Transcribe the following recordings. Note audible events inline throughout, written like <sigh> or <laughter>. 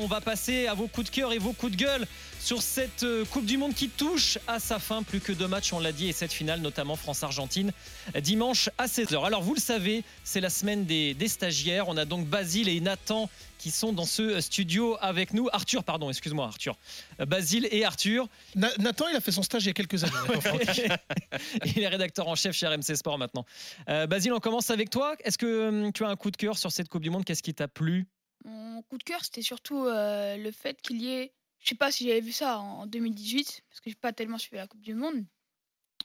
On va passer à vos coups de cœur et vos coups de gueule sur cette euh, Coupe du Monde qui touche à sa fin. Plus que deux matchs, on l'a dit, et cette finale, notamment France-Argentine, dimanche à 16h. Alors, vous le savez, c'est la semaine des, des stagiaires. On a donc Basile et Nathan qui sont dans ce studio avec nous. Arthur, pardon, excuse-moi, Arthur. Euh, Basile et Arthur. Na- Nathan, il a fait son stage il y a quelques années. <laughs> Il est rédacteur en chef chez RMC Sport maintenant. Euh, Basile, on commence avec toi. Est-ce que hum, tu as un coup de cœur sur cette Coupe du Monde? Qu'est-ce qui t'a plu? Mon coup de cœur, c'était surtout euh, le fait qu'il y ait. Je sais pas si j'avais vu ça en 2018, parce que j'ai pas tellement suivi la Coupe du Monde.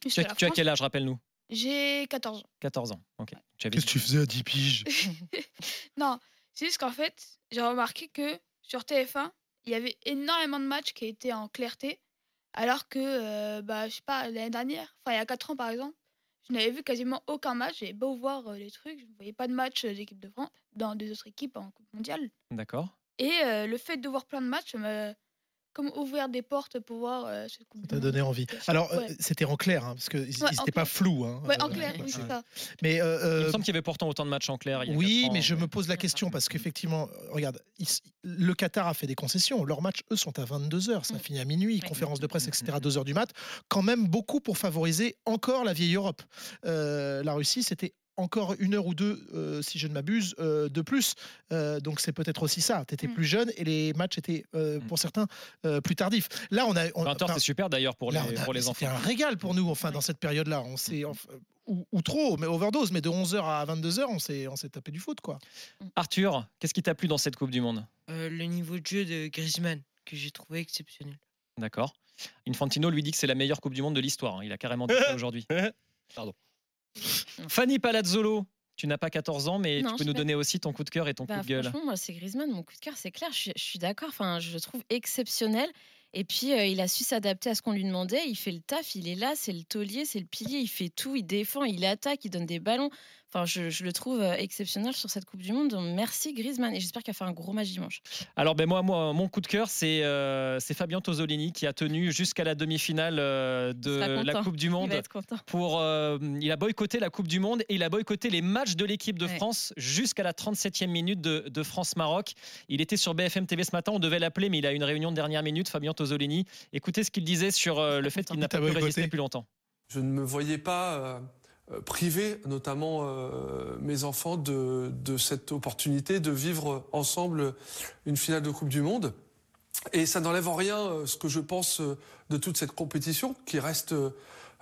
Tu as, tu quel âge, rappelle-nous? J'ai 14 ans. 14 ans. Ok. Tu avais Qu'est-ce que tu faisais à 10 piges? <laughs> Non, c'est juste qu'en fait, j'ai remarqué que sur TF1, il y avait énormément de matchs qui étaient en clarté, alors que, euh, bah, je sais pas, l'année dernière, enfin il y a 4 ans par exemple, je n'avais vu quasiment aucun match. J'avais beau voir euh, les trucs, je ne voyais pas de match euh, d'équipe de France dans des autres équipes en Coupe mondiale. D'accord. Et euh, le fait de voir plein de matchs m'a comme ouvert des portes pour voir euh, cette Coupe t'a donné envie. Alors, euh, Ouais. c'était en clair, hein, parce que Ouais, pas clair. flous. Hein, Ouais, en Euh, clair, oui, c'est ça. Mais euh, Il me euh, semble qu'il y avait pourtant autant de matchs en clair. il y a oui, ans, mais je euh, me pose la question parce qu'effectivement, euh, regarde, ils- le Qatar a fait des concessions. Leurs matchs, eux, sont à 22h. Ça Mm. finit à minuit, conférence de presse, etc. Mm. 2h du mat. Quand même beaucoup pour favoriser encore la vieille Europe. Euh, la Russie, c'était encore une heure ou deux, euh, si je ne m'abuse, euh, de plus. Euh, donc c'est peut-être aussi ça. Tu étais Mm. plus jeune et les matchs étaient, euh, Mm. pour certains, euh, plus tardifs. Là, on a. On, 20 heures, c'est super d'ailleurs pour, Là, les, a- pour les enfants. un régal pour nous, enfin, dans cette période-là. On s'est, enfin, ou, ou trop, mais overdose, mais de 11h à 22h, on s'est, on s'est tapé du foot, quoi. Arthur, qu'est-ce qui t'a plu dans cette Coupe du Monde? Euh, le niveau de jeu de Griezmann que j'ai trouvé exceptionnel. D'accord. Infantino lui dit que c'est la meilleure Coupe du Monde de l'histoire. hein. Il a carrément dit ça <laughs> aujourd'hui. Pardon. Fanny Palazzolo, tu n'as pas 14 ans, mais Non, tu peux nous donner aussi ton coup de cœur et ton Bah, coup de gueule. franchement, moi, c'est Griezmann, mon coup de cœur, c'est clair, je suis, je suis d'accord. Enfin, je le trouve exceptionnel. Et puis, euh, il a su s'adapter à ce qu'on lui demandait. Il fait le taf, il est là, c'est le taulier, c'est le pilier, il fait tout, il défend, il attaque, il donne des ballons. Enfin, je, je le trouve euh, exceptionnel sur cette Coupe du Monde. Donc, merci Griezmann. Et j'espère qu'il va faire un gros match dimanche. Alors ben moi, moi, mon coup de cœur, c'est euh, Fabien Tozzolini qui a tenu jusqu'à la demi-finale euh, de Il la. Coupe du Il Monde. va être content. Pour, euh, il a boycotté la Coupe du Monde et il a boycotté les matchs de l'équipe de Ouais. France jusqu'à la 37e minute de, de France-Maroc. Il était sur BFM TV ce matin, on devait l'appeler, mais il a eu une réunion de dernière minute, Fabien Tozzolini. Écoutez ce qu'il disait sur euh, le fait qu'il n'a pas pu résister plus longtemps. Je ne me voyais pas priver notamment euh, mes enfants de, cette opportunité de vivre ensemble une finale de Coupe du Monde. Et ça n'enlève en rien euh, ce que je pense euh, de toute cette compétition qui reste,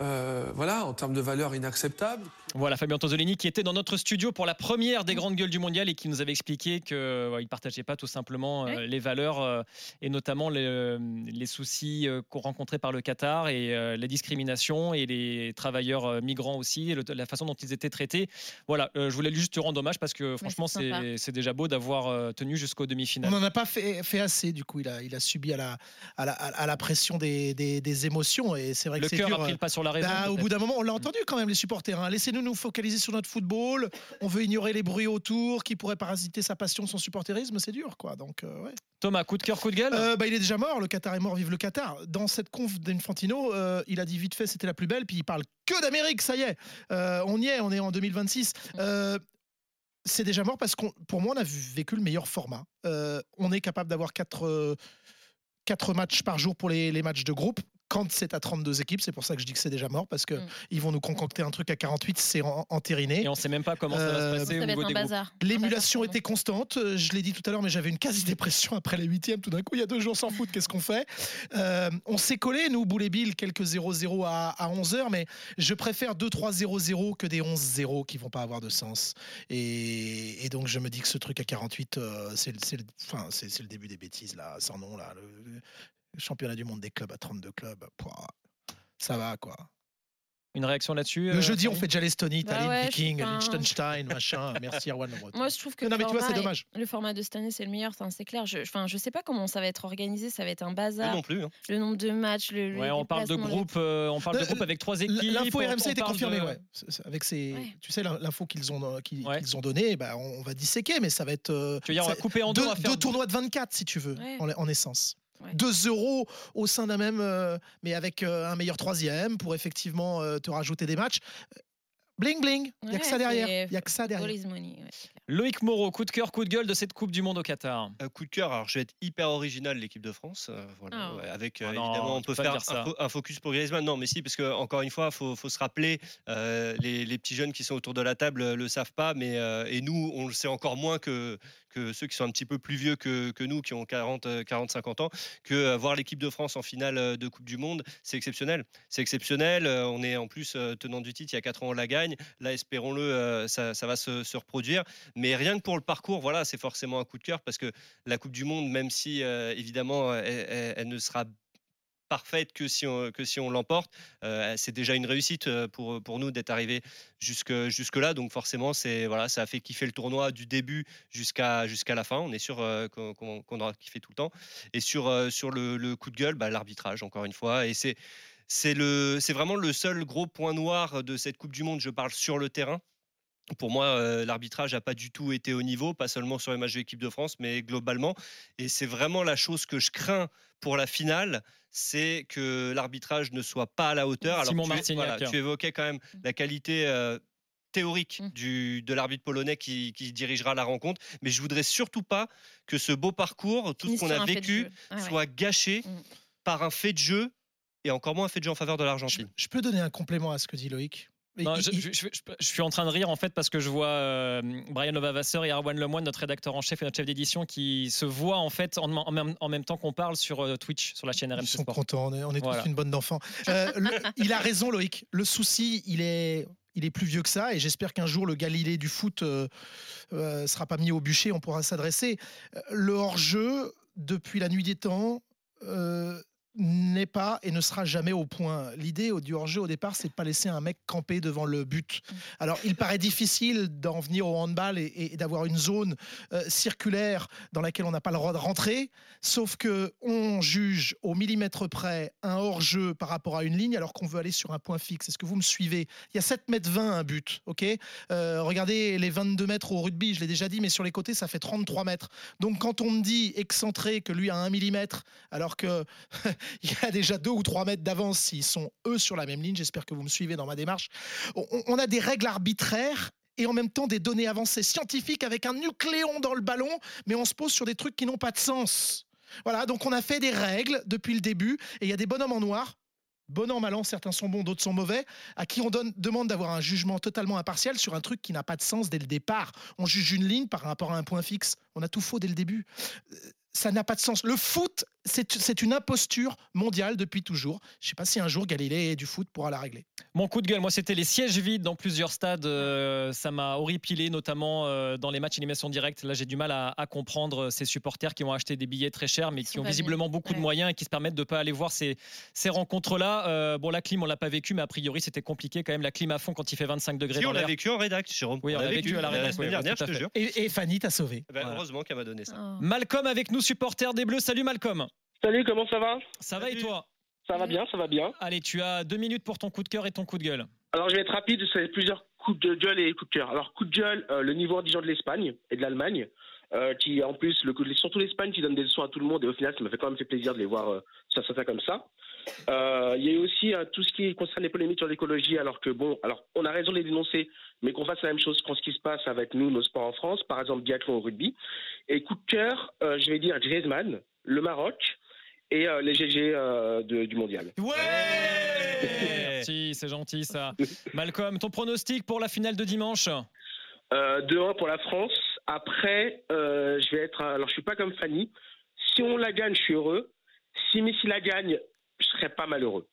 euh, voilà, en termes de valeur inacceptable. Voilà, Fabien Tozzolini qui était dans notre studio pour la première des grandes gueules du mondial et qui nous avait expliqué qu'il ne partageait pas tout simplement euh, les valeurs euh, et notamment les, euh, les soucis euh, qu'on rencontrait par le Qatar et euh, les discriminations et les travailleurs euh, migrants aussi, et le- la façon dont ils étaient traités. Voilà, euh, je voulais juste te rendre hommage parce que franchement, c'est déjà beau d'avoir euh, tenu jusqu'au On demi-finale. n'en a pas fait, fait assez, du coup. Il a, il a subi à la, à la, à la pression des, des, des émotions. Et c'est vrai Le que c'est cœur dur. a pris le pas sur la raison. Bah, au bout d'un moment, on l'a entendu quand même, les supporters. hein. Laissez-nous nous focaliser sur notre football. On veut ignorer les bruits autour qui pourraient parasiter sa passion, son supporterisme. C'est dur, quoi. Donc, euh, ouais. Thomas, coup de cœur, coup de gueule Euh, bah, il est déjà mort, le Qatar est mort, vive le Qatar. Dans cette conf d'Infantino, euh, il a dit vite fait c'était la plus belle, puis il parle que d'Amérique, ça y est. On y est, on est en 2026. Euh, c'est déjà mort parce qu'on, pour moi, on a vécu le meilleur format. Euh, on est capable d'avoir quatre, euh, quatre matchs par jour pour les, les matchs de groupe. Quand c'est à 32 équipes, c'est pour ça que je dis que c'est déjà mort parce que Mm. ils vont nous concocter un truc à 48, c'est en- entériné. Et on ne sait même pas comment ça va Euh, se passer Ça au va être niveau un des. L'émulation était constante. Euh, Je l'ai dit tout à l'heure, mais j'avais une quasi-dépression après les huitièmes. Tout d'un coup, il y a deux jours sans foot, qu'est-ce qu'on fait? Euh, On s'est collé, nous, Boule et Bill, quelques 0-0 à, à 11h, mais je préfère 2-3-0-0 que des 11-0 qui vont pas avoir de sens. Et, et donc, je me dis que ce truc à 48, euh, c'est le- enfin, début des bêtises, là, sans nom. Là, le, le championnat du monde des clubs à 32 clubs, pouah, ça va, quoi. Une réaction là-dessus Le euh, jeudi, on fait déjà l'Estonie, Bah Tallinn, ouais, Viking, pas- Liechtenstein, <laughs> machin. Merci Erwan. Moi, je trouve que Non, le mais tu vois, c'est dommage. Le format de cette année, c'est le meilleur. Enfin, c'est clair. Je, enfin, je sais pas comment ça va être organisé. Ça va être un bazar. non plus. hein. Le nombre de matchs, le. Ouais, on parle de groupe, euh, on parle de groupe avec trois L- équipes. L'info RMC était confirmée, de- ouais. Avec ces, Ouais. tu sais, l'in- l'info qu'ils ont, euh, qu'ils Ouais. qu'ils ont donnée, bah, on, va disséquer, mais ça va être euh, Tu veux dire, on va couper en deux, deux, on va faire deux tournois de 24, si tu veux, en essence. Ouais. Deux euros au sein d'un même, euh, mais avec euh, un meilleur troisième pour effectivement euh, te rajouter des matchs. Bling bling, il n'y a que ça derrière. y a que ça derrière. Money, ouais. Loïc Moreau, coup de cœur, coup de gueule de cette Coupe du Monde au Qatar. Un coup de cœur. Alors, je vais être hyper original, l'équipe de France. euh, voilà, Ah. ouais, avec euh, Ah non, évidemment, on peut faire un, fo- un focus pour Griezmann. Non, mais si, parce que encore une fois, faut, faut se rappeler. euh, les, les petits jeunes qui sont autour de la table euh, le savent pas, mais euh, et nous, on le sait encore moins que que ceux qui sont un petit peu plus vieux que, nous, qui ont 40, euh, 40, 50 ans, que euh, voir l'équipe de France en finale euh, de Coupe du Monde, c'est exceptionnel. C'est exceptionnel. euh, On est en plus tenant du titre. Il y a 4 ans, on la gagne. Là, espérons-le, ça, va se, reproduire. Mais rien que pour le parcours, voilà, c'est forcément un coup de cœur parce que la Coupe du Monde, même si évidemment elle, elle- ne sera parfaite que si on, que si on l'emporte, euh, c'est déjà une réussite euh, pour, pour nous d'être arrivé jusque, jusque là. Donc forcément, c'est voilà, ça a fait kiffer le tournoi du début jusqu'à la fin. On est sûr euh, qu'on aura kiffé tout le temps. Et sur, sur le, le coup de gueule, bah, l'arbitrage encore une fois. Et c'est c'est vraiment le seul gros point noir de cette Coupe du Monde. Je parle sur le terrain. Pour moi, euh, l'arbitrage n'a pas du tout été au niveau, pas seulement sur les matchs de l'équipe de France, mais globalement. Et c'est vraiment la chose que je crains pour la finale, c'est que l'arbitrage ne soit pas à la hauteur. Alors, Simon tu, Martignac. voilà, tu évoquais quand même la qualité euh, théorique Mm. du, de l'arbitre polonais qui, qui dirigera la rencontre, mais je voudrais surtout pas que ce beau parcours, tout ce qu'on a un fait de vécu. Ouais, soit gâché Mm. par un fait de jeu et encore moins un fait de jeu en faveur de Je, l'Argentine. je peux donner un complément à ce que dit Loïc? Non, je, il- je- je- je- je suis en train de rire en fait parce que je vois euh, Brian Levavasseur et Arwan Lemoine, notre rédacteur en chef et notre chef d'édition, qui se voient en fait en, en même, en même temps qu'on parle sur euh, Twitch, sur la chaîne RMC Ils sont Sport. contents, on est, on est Voilà. tous une bonne d'enfants. Euh, il a raison, Loïc. Le souci, il est, il est plus vieux que ça, et j'espère qu'un jour le Galilée du foot euh, euh, sera pas mis au bûcher, on pourra s'adresser. Le hors-jeu, depuis la nuit des temps, euh, n'est pas et ne sera jamais au point. L'idée du hors-jeu au départ, c'est de pas laisser un mec camper devant le but. Alors, il paraît difficile d'en venir au handball et, d'avoir une zone euh, circulaire dans laquelle on n'a pas le droit de rentrer, sauf que on juge au millimètre près un hors-jeu par rapport à une ligne alors qu'on veut aller sur un point fixe. Est-ce que vous me suivez? Il y a 7 mètres 20 un but, ok? Euh, Regardez les 22 mètres au rugby, je l'ai déjà dit, mais sur les côtés, ça fait 33 mètres. Donc quand on me dit excentré que lui a un millimètre, alors que <laughs> il y a déjà 2 ou 3 mètres d'avance s'ils sont eux sur la même ligne, j'espère que vous me suivez dans ma démarche, on, a des règles arbitraires et en même temps des données avancées scientifiques avec un nucléon dans le ballon, mais on se pose sur des trucs qui n'ont pas de sens. Voilà, donc on a fait des règles depuis le début, et il y a des bonhommes en noir, bon an, mal certains sont bons, d'autres sont mauvais, à qui on demande d'avoir un jugement totalement impartial sur un truc qui n'a pas de sens dès le départ. On juge une ligne par rapport à un point fixe. On a tout faux dès le début. Euh, Ça n'a pas de sens. Le foot, c'est une imposture mondiale depuis toujours. Je ne sais pas si un jour Galilée du foot pourra la régler. Mon coup de gueule, moi, c'était les sièges vides dans plusieurs stades. euh, ça m'a horripilé, notamment euh, dans les matchs animation directe. Là, j'ai du mal à, à comprendre ces supporters qui ont acheté des billets très chers, mais qui ont visiblement bien. beaucoup de moyens et qui se permettent de ne pas aller voir ces, ces rencontres-là. Euh, bon, la clim, on l'a pas vécu, mais a priori, c'était compliqué quand même. La clim à fond quand il fait 25 degrés Si, dans on l'a l'air. vécu en rédact, Jérôme. Oui, on l'a vécu à la rédac, semaine oui, dernière, je te jure. Et, et Fanny t'a sauvé. Ben, Voilà. Heureusement qu'elle m'a donné ça. Oh. Malcolm avec nous, supporter des Bleus. Salut Malcolm. Salut, comment ça va Ça va et toi Ça va bien, ça va bien. Allez, tu as deux minutes pour ton coup de cœur et ton coup de gueule. Alors je vais être rapide, c'est plusieurs coups de gueule et coups de cœur. Alors coup de gueule, euh, le niveau indigent de l'Espagne et de l'Allemagne, euh, qui en plus, le, surtout l'Espagne qui donne des leçons à tout le monde et au final ça m'a fait quand même fait plaisir de les voir euh, ça ça fait comme ça. Euh, Il y a eu aussi euh, tout ce qui concerne les polémiques sur l'écologie, alors que bon, alors on a raison de les dénoncer, mais qu'on fasse la même chose quand ce qui se passe avec nous, nos sports en France, par exemple biathlon au rugby. Et coup de cœur, euh, je vais dire Griezmann, le Maroc et euh, les GG euh, de- du mondial. Merci, c'est gentil ça. Malcolm, ton pronostic pour la finale de dimanche? Euh, 2-1 pour la France. Après, euh, je vais être. Alors, je suis pas comme Fanny. Si on la gagne, je suis heureux. Si Messi la gagne, je serais pas malheureux.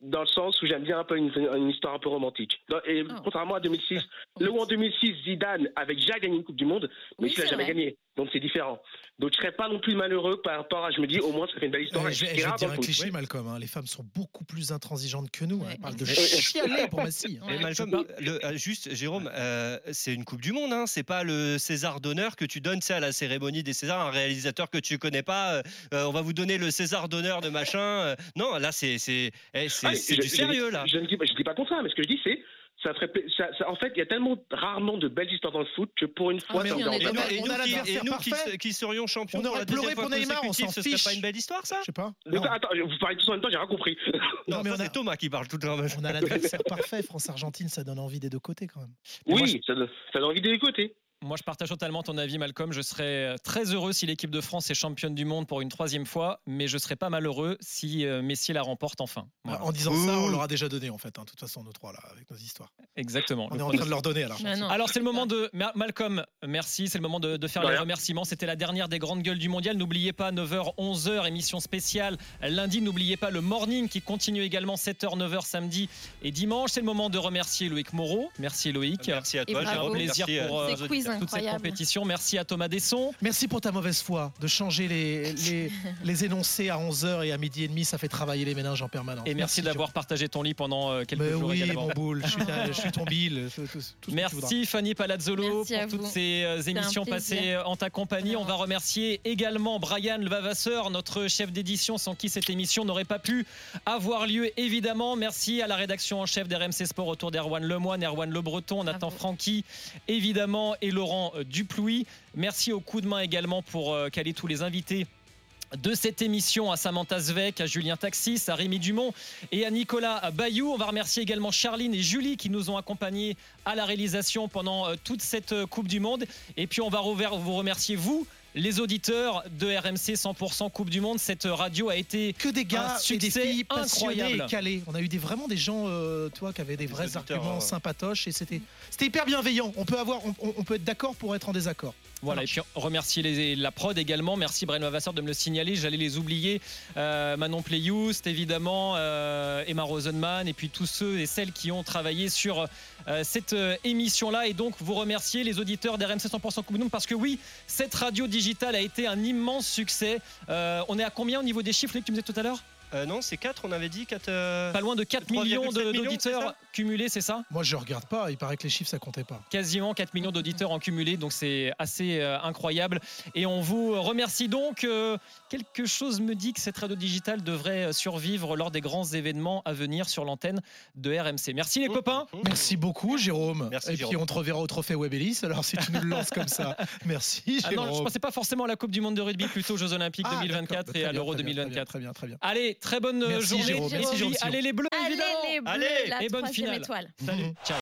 Dans le sens où j'aime bien un peu une, une histoire un peu romantique. Dans- Et Oh. contrairement à 2006, là où en 2006, Zidane avait déjà gagné une Coupe du Monde, mais Oui, il l'a jamais gagné. Donc c'est différent. Donc je serais pas non plus malheureux par rapport à, je me dis, au moins ça fait une belle histoire. Et je je vais te dire un cliché, Malcolm. hein, Les femmes sont beaucoup plus intransigeantes que nous. hein. Ouais. Elles parlent de <laughs> chialer pour hein. Mais Ouais. Malcolm, le- euh, juste, Jérôme, euh, c'est une Coupe du Monde, hein, c'est pas le César d'honneur que tu donnes à la cérémonie des Césars, un réalisateur que tu connais pas. euh, euh, on va vous donner le César d'honneur de machin. euh, non, là, c'est c'est eh, c'est- Ah, c'est je- du je- sérieux, là. Je ne dis, pas- je dis pas contraire, mais ce que je dis, c'est. Ça ferait, ça, ça- en fait, il y a tellement rarement de belles histoires dans le foot que pour une fois, mais ça me on Et pas. nous, et on nous a qui, et nous qui- serions champions On aurait pleuré fois pour Neymar, on s'en ce fiche. pas une belle histoire, ça? Je sais pas. Non. attends, vous parlez tous en même temps, j'ai rien compris. Non, mais ça, on a- c'est Thomas qui parle tout le temps. On a l'adversaire parfait. France-Argentine, ça donne envie des deux côtés quand même. Mais moi, Oui, ça, donne- ça donne envie de l'écouter. Moi, je partage totalement ton avis, Malcolm. Je serais très heureux si l'équipe de France est championne du monde pour une troisième fois, mais je serais pas malheureux si euh, Messi la remporte enfin. Voilà. En disant ça, on leur a déjà donné en fait. hein, De toute façon, nous trois là, avec nos histoires. Exactement. On Le est en train de leur donner alors. Non. Alors c'est le moment de Ma- Malcolm, merci, c'est le moment de, de faire De les remerciements. C'était la dernière des grandes gueules du mondial. N'oubliez pas 9h 11h émission spéciale lundi. N'oubliez pas le morning qui continue également 7h 9h samedi et dimanche. C'est le moment de remercier Loïc Moreau. Merci Loïc. Merci à toi. Jérôme. Plaisir Merci, pour, euh, Toute cette compétition. Merci à Thomas Desson. Merci pour ta mauvaise foi de changer les, les, <laughs> les énoncés à 11h et à midi et demi. Ça fait travailler les méninges en permanence. Et merci, d'avoir partagé ton lit pendant euh, quelques Mais jours oui, également. mon boule, je suis, ta- je suis ton <laughs> bill. tout- tout- tout ce que tu voudras. Merci Fanny Palazzolo Merci pour toutes vous. ces euh, émissions passées euh, en ta compagnie. On va remercier également Brian Levavasseur, notre chef d'édition, sans qui cette émission n'aurait pas pu avoir lieu. Évidemment, merci à la rédaction en chef d'RMC Sport autour d'Erwan Lemoine, Erwan Le Breton, Nathan Bravo. Francky, évidemment, et Laurent euh, Duplouy. Merci au coup de main également pour euh, caler tous les invités de cette émission à Samantha Zvek, à Julien Taxis, à Rémi Dumont et à Nicolas Bayou. On va remercier également Charline et Julie qui nous ont accompagnés à la réalisation pendant euh, toute cette Coupe du Monde. Et puis on va vous remercier, vous, les auditeurs de RMC 100% Coupe du Monde. Cette radio a été que des gars Un et des succès filles incroyable. et calés. On a eu des, vraiment des gens, euh, toi, qui avaient des vrais arguments ouais. sympatoches et c'était c'était hyper bienveillant. On peut avoir, on, peut être d'accord pour être en désaccord. Voilà, et puis remercier les- la prod également. Merci Brian Lavasseur de me le signaler. J'allais les oublier. Euh, Manon Playoust, évidemment, euh, Emma Rosenman, et puis tous ceux et celles qui ont travaillé sur euh, cette euh, émission-là. Et donc, vous remercier les auditeurs d'RMC 100% Coupe du Monde parce que oui, cette radio digitale a été un immense succès. Euh, on est à combien au niveau des chiffres, Luc, tu me disais tout à l'heure? Euh, non, c'est 4, on avait dit 4. Pas loin de 4 3,7 millions d'auditeurs ça cumulés, c'est ça? Moi, je regarde pas. Il paraît que les chiffres, ça comptait pas. quasiment 4 millions d'auditeurs en cumulé, donc c'est assez euh, incroyable. Et on vous remercie donc. Euh, quelque chose me dit que cette radio digitale devrait survivre lors des grands événements à venir sur l'antenne de RMC. Merci les copains. Merci beaucoup, Jérôme. Merci, et puis, Jérôme. on te reverra au trophée Webelis. Alors, si tu nous le lances comme ça, <laughs> merci, Ah Jérôme. non, je pensais pas forcément à la Coupe du Monde de rugby, plutôt aux Jeux Olympiques Ah, 2024 d'accord. et Très à l'Euro très bien, 2024. Très bien, très bien. Allez, très bonne Merci, journée. Jérôme. Et Merci, puis, Jérôme. allez les bleus, Allez évidemment. les bleus, Allez, et bonne finale. Étoile. Salut. Ciao.